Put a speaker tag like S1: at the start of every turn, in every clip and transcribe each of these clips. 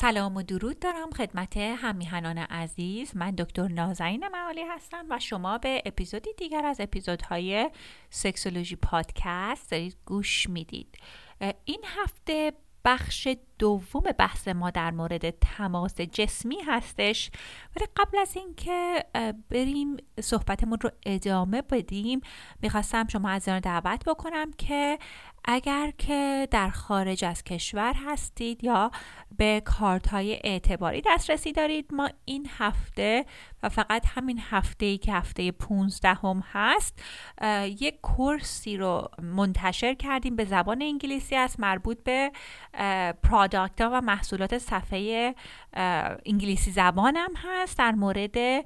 S1: سلام و درود دارم خدمت همیهنان عزیز. من دکتر نازنین معالی هستم و شما به اپیزودی دیگر از اپیزودهای سکسولوژی پادکست دارید گوش می‌دید. این هفته بخش دوم بحث ما در مورد تماس جسمی هستش ولی قبل از اینکه بریم صحبتمون رو ادامه بدیم می‌خواستم شما از دعوت بکنم که اگر که در خارج از کشور هستید یا به کارت های اعتباری دسترسی دارید ما این هفته و فقط همین هفته ای که هفته 15 هم هست یک کورسی رو منتشر کردیم. به زبان انگلیسی است مربوط به پرادکت ها و محصولات صفحه انگلیسی زبانم هست. در مورد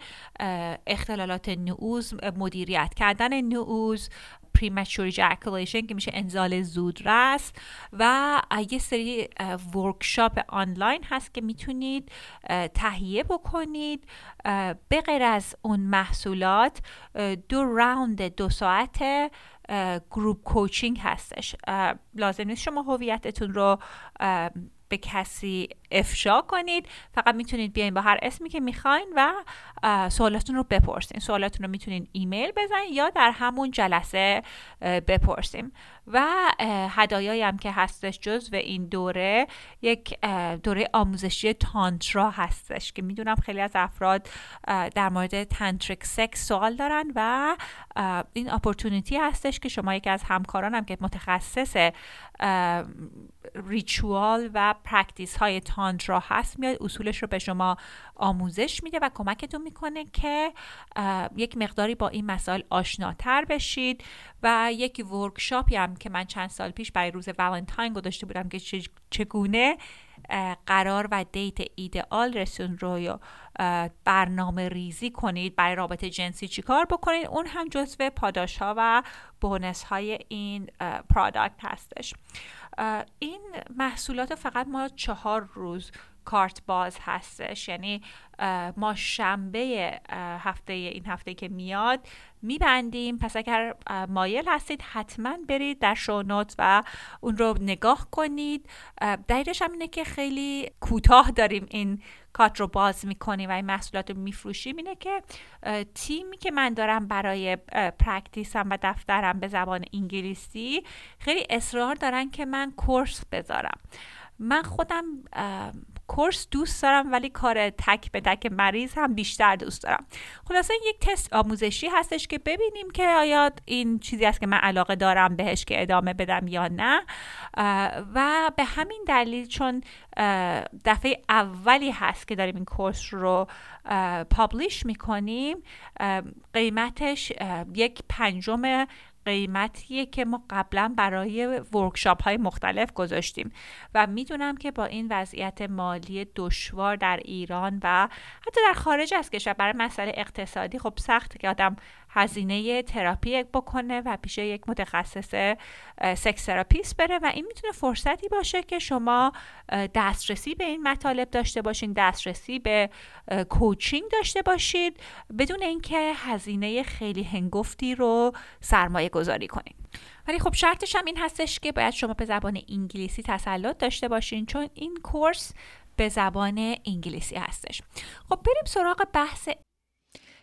S1: اختلالات نعوز مدیریت کردن نعوز premature ejaculation که میشه انزال زودرس. و یه سری ورکشاپ آنلاین هست که می‌تونید تهیه بکنید به غیر از اون محصولات دو راوند دو ساعت گروپ کوچینگ هستش. لازم نیست شما هویتتون رو به کسی افشا کنید. فقط می‌تونید بیاین با هر اسمی که می‌خواین و سوالاتون رو بپرسین. سوالاتون رو می‌تونید ایمیل بزنید یا در همون جلسه بپرسیم. و هدایایی هم که هستش جز و این دوره یک دوره آموزشی تانترا هستش که می‌دونم خیلی از افراد در مورد tantric sex سوال دارن و این opportunity هستش که شما یکی از همکارانم که متخصص ritual و practice های هست میاد اصولش رو به شما آموزش میده و کمکتون می‌کنه که یک مقداری با این مسائل آشناتر بشید و یک ورکشاپی هم که من چند سال پیش برای روز ولنتاین گذاشته بودم که چگونه قرار و دیت ایدئال رسون رو یا برنامه ریزی کنید برای رابطه جنسی چیکار بکنید. اون هم جزو پاداش ها و بونس های این پرادکت هستش. این محصولات فقط ما چهار روز کارت باز هستش. یعنی ما شنبه هفته این هفته که میاد میبندیم. پس اگر مایل هستید حتما برید در شونوت و اون رو نگاه کنید. دلیلش هم اینه که خیلی کوتاه داریم این کارت رو باز می‌کنیم و این محصولات رو میفروشیم اینه که تیمی که من دارم برای پرکتیسم و دفترم به زبان انگلیسی خیلی اصرار دارن که من کورس بذارم. من خودم کورس دوست دارم ولی کار تک به تک مریض هم بیشتر دوست دارم. خلاصه یک تست آموزشی هستش که ببینیم که آیا این چیزی است که من علاقه دارم بهش که ادامه بدم یا نه. و به همین دلیل چون دفعه اولی هست که داریم این کورس رو publish می‌کنیم قیمتش یک پنجم قیمتیه که ما قبلا برای workshop های مختلف گذاشتیم. و می‌دونم که با این وضعیت مالی دشوار در ایران و حتی در خارج از کشور برای مسئله اقتصادی خب سخت که آدم هزینه تراپی بکنه و پیش یک متخصص sex therapist بره و این می‌تونه فرصتی باشه که شما دسترسی به این مطالب داشته باشین دسترسی به کوچینگ داشته باشید بدون اینکه هزینه خیلی هنگفتی رو سرمایه گذاری کنید ولی خب شرطش هم این هستش که باید شما به زبان انگلیسی تسلط داشته باشین چون این کورس به زبان انگلیسی هستش. خب بریم سراغ بحث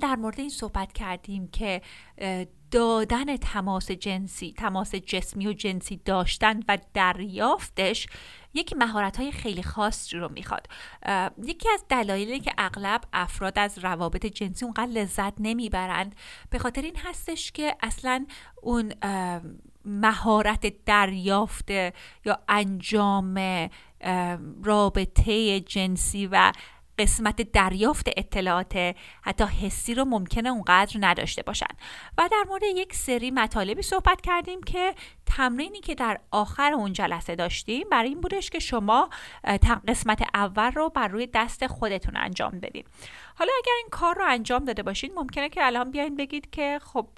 S1: در مورد این صحبت کردیم که دادن تماس جنسی تماس جسمی و جنسی داشتن و دریافتش یک مهارت های خیلی خاصی رو می‌خواد. یکی از دلایلی که اغلب افراد از روابط جنسی اونقدر لذت نمی‌برند به خاطر این هستش که اصلا اون مهارت دریافت یا انجام رابطه جنسی و قسمت دریافت اطلاعات حتی حسی رو ممکنه اونقدر نداشته باشن. و در مورد یک سری مطالبی صحبت کردیم که تمرینی که در آخر اون جلسه داشتیم برای این بودش که شما قسمت اول رو بر روی دست خودتون انجام بدید حالا اگر این کار رو انجام داده باشید ممکنه که الان بیاین بگید که خب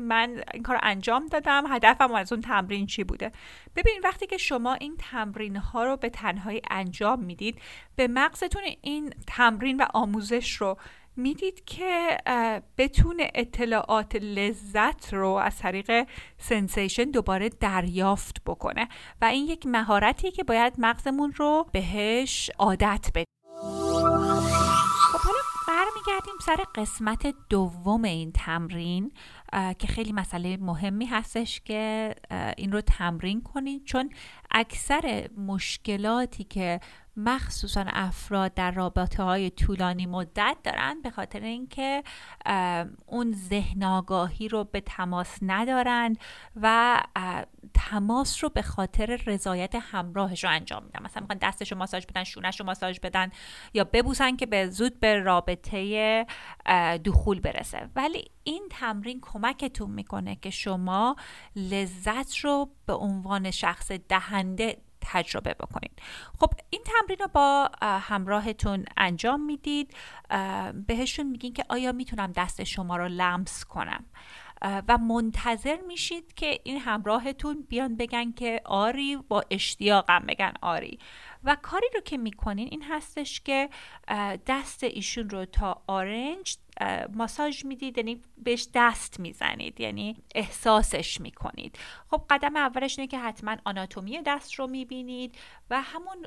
S1: من این کار انجام دادم. هدفم از اون تمرین چی بوده؟ ببین وقتی که شما این تمرین ها رو به تنهایی انجام می‌دید به مغزتون این تمرین و آموزش رو می‌دید که بتونه اطلاعات لذت رو از طریق سنسیشن دوباره دریافت بکنه و این یک مهارتی که باید مغزمون رو بهش عادت بده. خب حالا برمیگردیم سر قسمت دوم این تمرین. که خیلی مسئله مهمی هستش که این رو تمرین کنید چون اکثر مشکلاتی که مخصوصا افراد در رابطه های طولانی مدت دارن به خاطر اینکه اون ذهن آگاهی رو به تماس ندارند و تماس رو به خاطر رضایت همراهش رو انجام میدن. مثلا می‌خوان دستش رو ماساژ بدن شونش رو ماساژ بدن یا ببوسن که به زود به رابطه دخول برسه. ولی این تمرین کمکتون می‌کنه که شما لذت رو به عنوان شخص دهنده تجربه بکنید. خب این تمرین رو با همراهتون انجام می‌دید. بهشون میگین که آیا می‌تونم دست شما رو لمس کنم؟ و منتظر میشید که این همراهتون بیان بگن که آری با اشتیاقم بگن آری. و کاری رو که می‌کنین این هستش که دست ایشون رو تا آرنج ماساژ می‌دید یعنی بهش دست می‌زنید یعنی احساسش می‌کنید. خب قدم اولش اینه که حتما آناتومی دست رو می‌بینید و همون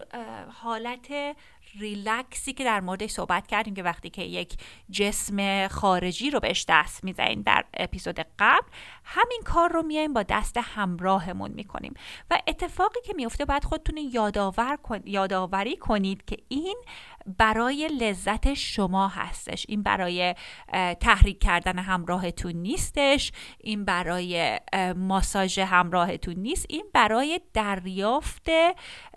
S1: حالت ریلکسی که در موردش صحبت کردیم که وقتی که یک جسم خارجی رو بهش دست می‌زنیم در اپیزود قبل همین کار رو میایم با دست همراهمون می‌کنیم. و اتفاقی که میفته باید خودتون یادآور یادآوری کنید که این برای لذت شما هستش. این برای تحریک کردن همراهتون نیستش. این برای ماساژ همراهتون نیست. این برای دریافت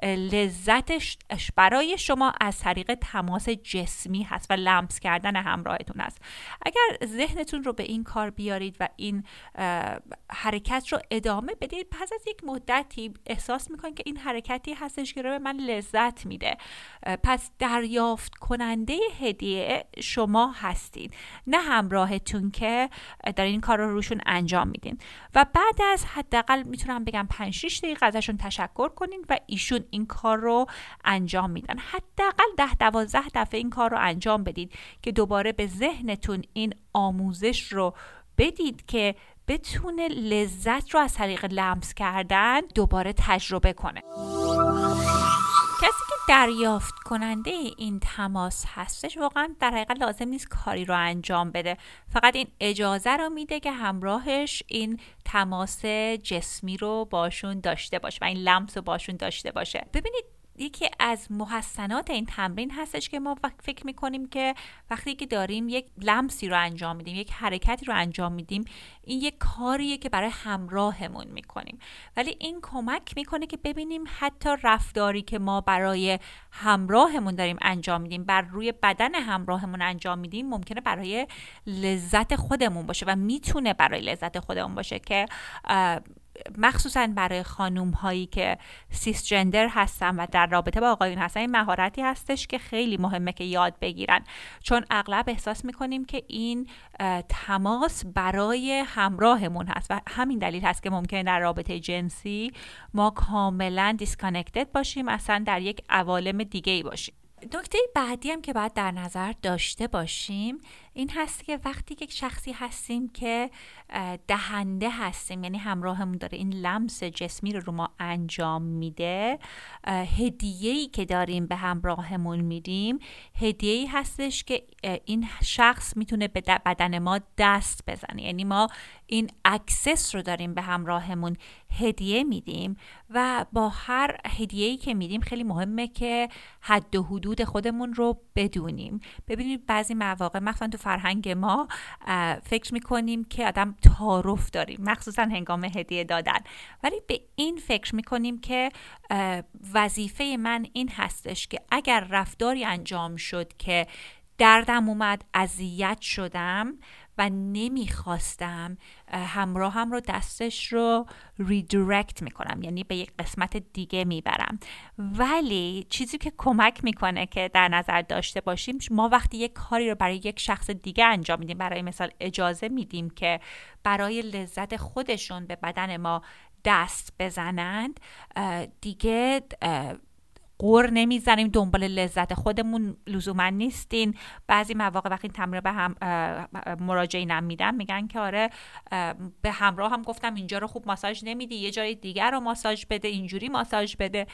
S1: لذتش برای شما از طریق تماس جسمی هست و لمس کردن همراهتون هست اگر ذهنتون رو به این کار بیارید و این حرکت رو ادامه بدید پس از یک مدتی احساس می‌کنید که این حرکتی هستش که رو به من لذت میده. پس دریافت کننده هدیه شما هستید نه همراهتون که دارین این کار رو روشون انجام میدین. و بعد از حداقل می‌تونم بگم 5 6 دقیقه ازشون تشکر کنین و ایشون این کار رو انجام میدن. حداقل 10 12 دفعه این کار رو انجام بدید که دوباره به ذهنتون این آموزش رو بدید که بتونه لذت رو از طریق لمس کردن دوباره تجربه کنه. کسی که دریافت کننده این تماس هستش واقعا در حقیقت لازم نیست کاری رو انجام بده. فقط این اجازه رو میده که همراهش این تماس جسمی رو باشون داشته باشه و این لمس رو باشون داشته باشه. ببینید یکی از محسنات این تمرین هستش که ما فکر می‌کنیم که وقتی که داریم یک لمسی رو انجام میدیم یک حرکتی رو انجام میدیم این یک کاریه که برای همراهمون می‌کنیم. ولی این کمک می‌کنه که ببینیم حتی رفتاری که ما برای همراهمون داریم انجام میدیم بر روی بدن همراهمون انجام میدیم ممکنه برای لذت خودمون باشه و می‌تونه برای لذت خودمون باشه که مخصوصا برای خانوم هایی که سیس جندر هستن و در رابطه با آقایون هستن این مهارتی هستش که خیلی مهمه که یاد بگیرن. چون اغلب احساس می‌کنیم که این تماس برای همراهمون هست و همین دلیل هست که ممکنه در رابطه جنسی ما کاملا دیسکانکتد باشیم اصلا در یک عوالم دیگه ای باشیم. نکته بعدی هم که باید در نظر داشته باشیم این هست که وقتی که شخصی هستیم که دهنده هستیم یعنی همراهمون داره این لمس جسمی رو رو ما انجام میده هدیه ای که داریم به همراهمون میدیم هدیه ای هستش که این شخص می‌تونه به بدن ما دست بزنه. یعنی ما این access رو داریم به همراهمون هدیه میدیم و با هر هدیه ای که میدیم خیلی مهمه که حد و حدود خودمون رو بدونیم. ببینید بعضی مواقع مثلا تو فرهنگ ما فکر می‌کنیم که آدم تعارف داریم مخصوصا هنگام هدیه دادن. ولی به این فکر می‌کنیم که وظیفه من این هستش که اگر رفتاری انجام شد که دردم اومد اذیت شدم و نمی‌خواستم همراهم رو دستش رو ریدرکت می‌کنم. یعنی به یک قسمت دیگه می‌برم. ولی چیزی که کمک می‌کنه که در نظر داشته باشیم ما وقتی یک کاری رو برای یک شخص دیگه انجام میدیم برای مثال اجازه میدیم که برای لذت خودشون به بدن ما دست بزنند دیگه قور نمی‌زنیم دنبال لذت خودمون لزوما نیستین. بعضی مواقع وقتی تمرین به هم مراجعینم میدم میگن که آره به همراه هم گفتم اینجا رو خوب ماساژ نمیدی یه جای دیگر رو ماساژ بده اینجوری ماساژ بده.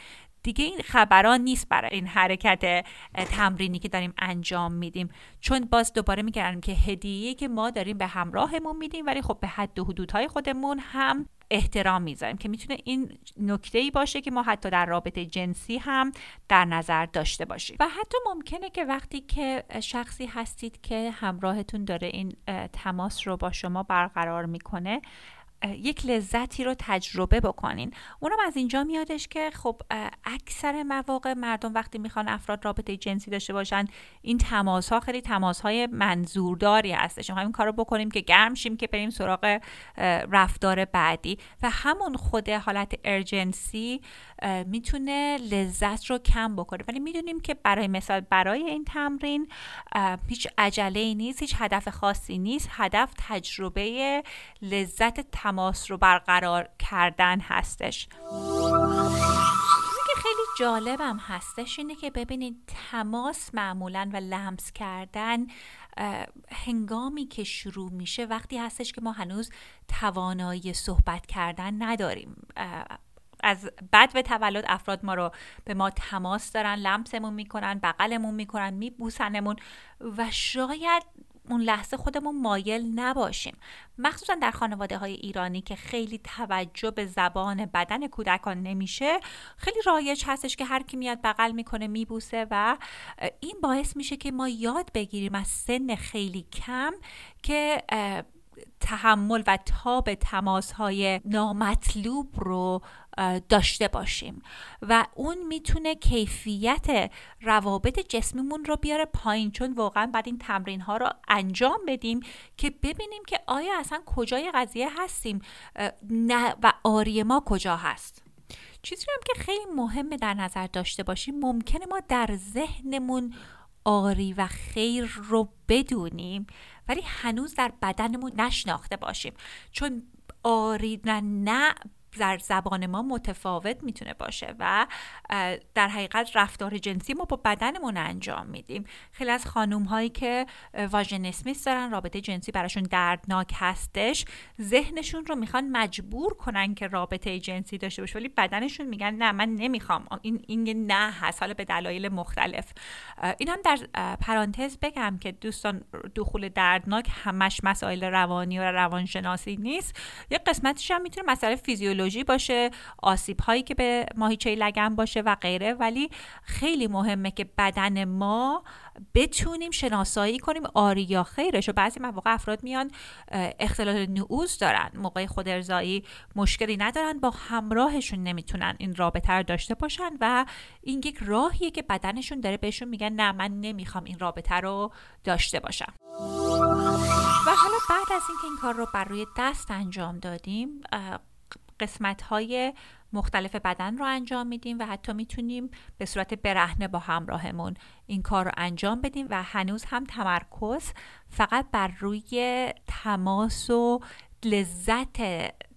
S1: دیگه این خبران نیست برای این حرکت تمرینی که داریم انجام میدیم. چون باز دوباره میگردیم که هدیه که ما داریم به همراهمون میدیم ولی خب به حد و حدودهای خودمون هم احترام می‌ذاریم که می‌تونه این نکته ای باشه که ما حتی در رابطه جنسی هم در نظر داشته باشیم. و حتی ممکنه که وقتی که شخصی هستید که همراهتون داره این تماس رو با شما برقرار می‌کنه یک لذتی رو تجربه بکنین. اونم از اینجا میادش که خب اکثر مواقع مردم وقتی می‌خوان افراد رابطه جنسی داشته باشن این تماس ها خیلی تماس های منظورداری هستش. ما همین کار رو بکنیم که گرم شیم که بریم سراغ رفتار بعدی. و همون خود حالت ارجنسی می‌تونه لذت رو کم بکنه. ولی می‌دونیم که برای مثال برای این تمرین هیچ عجله نیست هیچ هدف خاصی نیست. هدف تجربه لذت تماس رو برقرار کردن هستش. که خیلی جالبم هستش اینه که ببینید تماس معمولا و لمس کردن هنگامی که شروع میشه وقتی هستش که ما هنوز توانایی صحبت کردن نداریم. از بد به تولد افراد ما رو به ما تماس دارن لمسمون می‌کنن بغلمون می‌کنن میبوسنمون و شاید اون لحظه خودمون مایل نباشیم. مخصوصا در خانواده های ایرانی که خیلی توجه به زبان بدن کودکان نمیشه خیلی رایج هستش که هر کی میاد بغل می‌کنه میبوسه و این باعث میشه که ما یاد بگیریم از سن خیلی کم که تحمل و تاب تماس های نامطلوب رو داشته باشیم و اون می‌تونه کیفیت روابط جسمیمون رو بیاره پایین چون واقعا بعد این تمرین ها رو انجام بدیم که ببینیم که آیا اصلا کجای قضیه هستیم نه و آری ما کجا هست. چیزی هم که خیلی مهمه در نظر داشته باشیم ممکنه ما در ذهنمون آری و خیر رو بدونیم ولی هنوز در بدنمون نشناخته باشیم. چون آری نه در زبان ما متفاوت می‌تونه باشه و در حقیقت رفتار جنسی ما با بدنمون انجام میدیم. خیلی از خانوم هایی که واژنسمیس دارن رابطه جنسی براشون دردناک هستش ذهنشون رو می‌خوان مجبور کنن که رابطه جنسی داشته باشه ولی بدنشون میگن نه من نمی‌خوام این این نه هست حالا به دلایل مختلف. این هم در پرانتز بگم که دوستان دخول دردناک همش مسائل روانی و روانشناسی نیست. یه قسمتش هم می‌تونه مسئله فیزیولوژی باشه آسیب هایی که به ماهیچه لگن باشه و غیره. ولی خیلی مهمه که بدن ما بتونیم شناسایی کنیم آری یا خیرش. و بعضی مواقع افراد میان اختلال نعوز دارن. موقع خود ارزایی مشکلی ندارن با همراهشون نمی‌تونن این رابطه رو داشته باشن. و این یک راهیه که بدنشون داره بهشون میگن نه من نمی‌خوام این رابطه رو داشته باشم. و حالا بعد از اینکه این کار رو بر روی دست انجام دادیم قسمت های مختلف بدن رو انجام میدیم و حتی می‌تونیم به صورت برهنه با همراهمون این کار رو انجام بدیم و هنوز هم تمرکز فقط بر روی تماس و لذت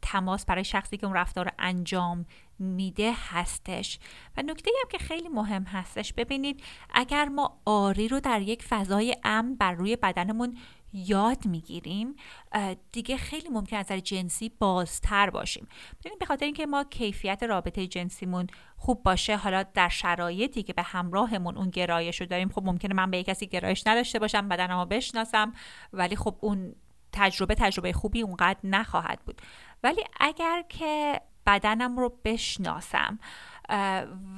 S1: تماس برای شخصی که اون رفتار رو انجام میده هستش. و نکته هم که خیلی مهم هستش ببینید اگر ما آری رو در یک فضای امن بر روی بدنمون یاد می‌گیریم دیگه خیلی ممکن از نظر جنسی بازتر باشیم. ببینید به خاطر اینکه ما کیفیت رابطه جنسیمون خوب باشه حالا در شرایطی که به همراهمون اون گرایش رو داریم خب ممکنه من به کسی گرایش نداشته باشم بدنمو بشناسم ولی خب اون تجربه تجربه خوبی اونقدر نخواهد بود. ولی اگر که بدنم رو بشناسم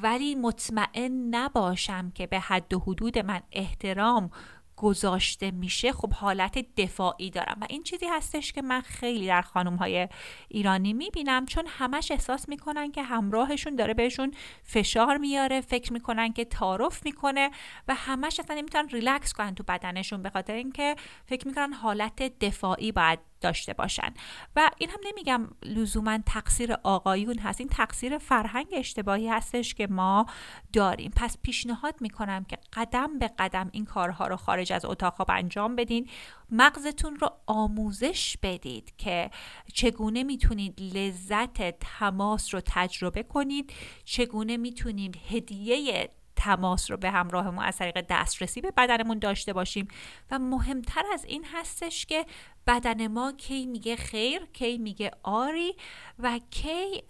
S1: ولی مطمئن نباشم که به حد و حدود من احترام گذاشته میشه خب حالت دفاعی دارم. و این چیزی هستش که من خیلی در خانم های ایرانی می‌بینم چون همش احساس می‌کنن که همراهشون داره بهشون فشار میاره فکر می‌کنن که تعارف می‌کنه و همش اصلا نمی‌تونن ریلکس کنن تو بدنشون به خاطر اینکه فکر می‌کنن حالت دفاعی باید داشته باشن. و این هم نمیگم لزوما تقصیر آقایون هست این تقصیر فرهنگ اشتباهی هستش که ما داریم. پس پیشنهاد می‌کنم که قدم به قدم این کارها رو خارج از اتاق انجام بدین. مغزتون رو آموزش بدید که چگونه می‌تونید لذت تماس رو تجربه کنید چگونه می‌تونید هدیه تماس رو به همراه ما از طریق دسترسی به بدنمون داشته باشیم. و مهمتر از این هستش که بدن ما کی میگه خیر کی میگه آری و کی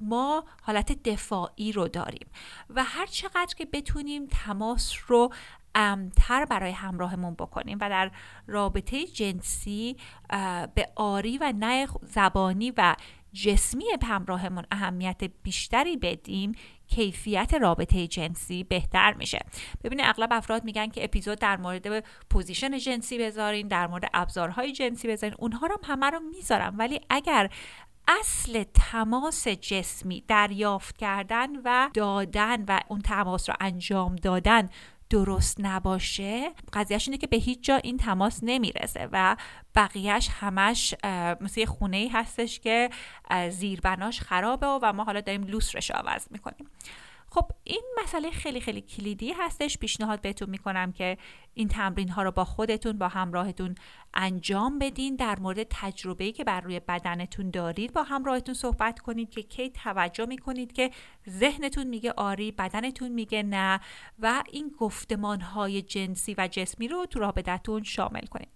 S1: ما حالت دفاعی رو داریم. و هر چقدر که بتونیم تماس رو امتر برای همراهمون بکنیم و در رابطه جنسی به آری و نه زبانی و جسمی همراهمون اهمیت بیشتری بدیم کیفیت رابطه جنسی بهتر میشه. ببینید اغلب افراد میگن که اپیزود در مورد position جنسی بذارین در مورد ابزارهای جنسی بذارین اونها رو همه رو می‌ذارم. ولی اگر اصل تماس جسمی دریافت کردن و دادن و اون تماس رو انجام دادن درست نباشه قضیهش اینه که به هیچ جا این تماس نمی‌رسه و بقیهش همش مثل یه خونه ای هستش که زیربناش خرابه و ما حالا داریم لوسرش عوض می‌کنیم. خب این مسئله خیلی خیلی کلیدی هستش. پیشنهاد بهتون می‌کنم که این تمرین ها رو با خودتون با همراهتون انجام بدین. در مورد تجربه‌ای که بر روی بدنتون دارید با همراهتون صحبت کنید که کی توجه می‌کنید که ذهنتون میگه آری بدنتون میگه نه و این گفتمان های جنسی و جسمی رو تو رابطتون شامل کنید.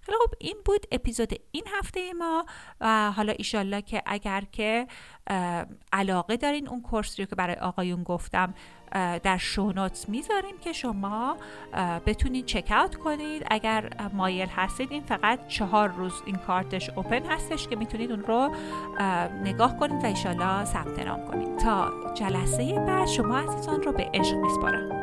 S1: خیلی خب این بود اپیزود این هفته ما و حالا ایشالله که اگر که علاقه دارین اون کورس رو که برای آقایون گفتم در شونوتس می‌ذاریم که شما بتونید چک اوت کنید. اگر مایل هستید این فقط چهار روز این کارتش اوپن هستش که می‌تونید اون رو نگاه کنید و ایشالله ثبت نام کنید. تا جلسه بعد شما عزیزان رو به عشق میسپارم.